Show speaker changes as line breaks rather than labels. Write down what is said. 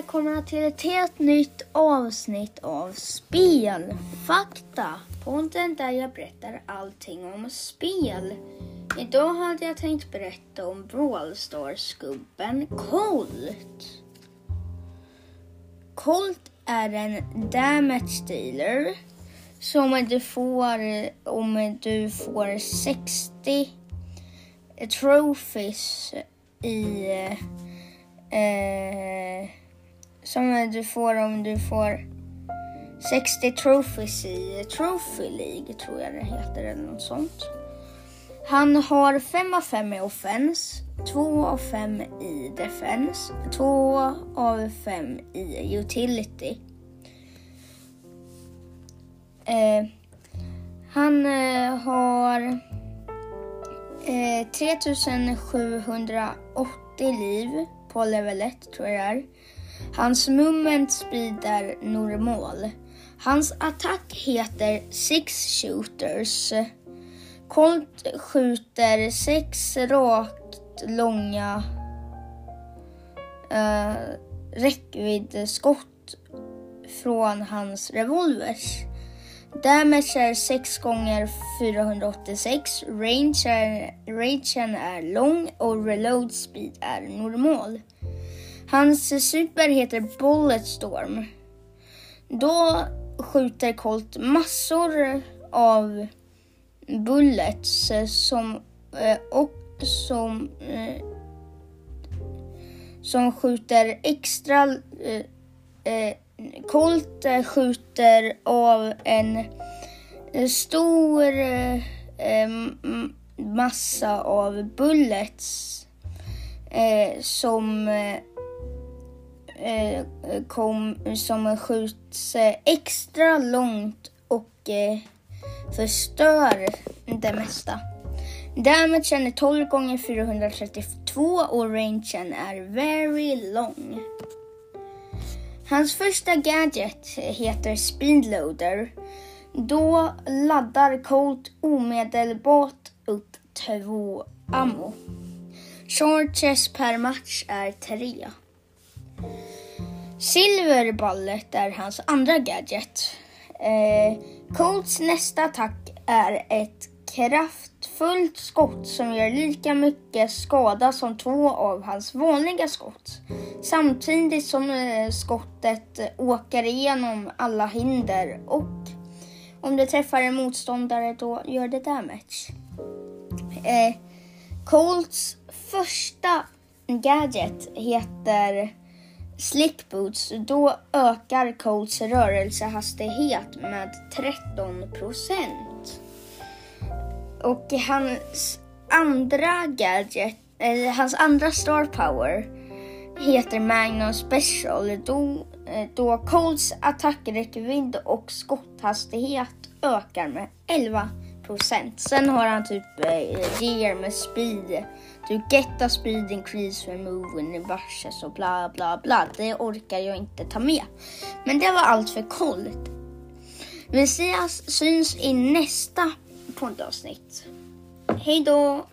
välkomna till ett helt nytt avsnitt av Spelfakta. Podden där jag berättar allting om spel. Idag hade jag tänkt berätta om Brawl Stars-gubben Colt. Colt är en damage dealer som du får om du får 60 trophies i eh, som du får om du får 60 trophies i Trophy League tror jag det heter eller något sånt. Han har 5 av 5 i offense, 2 av 5 i defense, 2 av 5 i utility. Eh, han eh, har eh, 3780 liv på level 1 tror jag det är. Hans moment speed är normal. Hans attack heter Six Shooters. Colt skjuter sex rakt långa eh, uh, räckviddskott från hans revolvers. Damage är 6 gånger 486, range är, rangen är lång och reload speed är normal. Hans super heter Bulletstorm. Då skjuter Colt massor av bullets som, eh, och som, eh, som skjuter extra eh, Colt skjuter av en stor massa av bullets som, eh, kom, som skjuts eh, extra långt och eh, förstör det mesta. Damagen är 12 gånger 432 och rangen är very long. Hans första gadget heter Speedloader. Då laddar Colt omedelbart upp två ammo. Charges per match är tre. Silverballet är hans andra gadget. Eh, Colts nästa attack är ett kraftfullt skott som gör lika mycket skada som två av hans vanliga skott. Samtidigt som eh, skottet åker igenom alla hinder och om det träffar en motståndare då gör det damage. Eh, Colts första gadget heter Slick Boots. Då ökar Colts rörelsehastighet med 13 procent. Och hans andra gadget, eller hans andra star power heter Magnum Special. Då, eh, då Colts attackräckvidd och skotthastighet ökar med 11 procent. Sen har han typ eh, gear med speed. Du get a speed increase when moving in och bla bla bla. Det orkar jag inte ta med. Men det var allt för Colt. Vi ses, syns i nästa poddavsnitt. Hej då!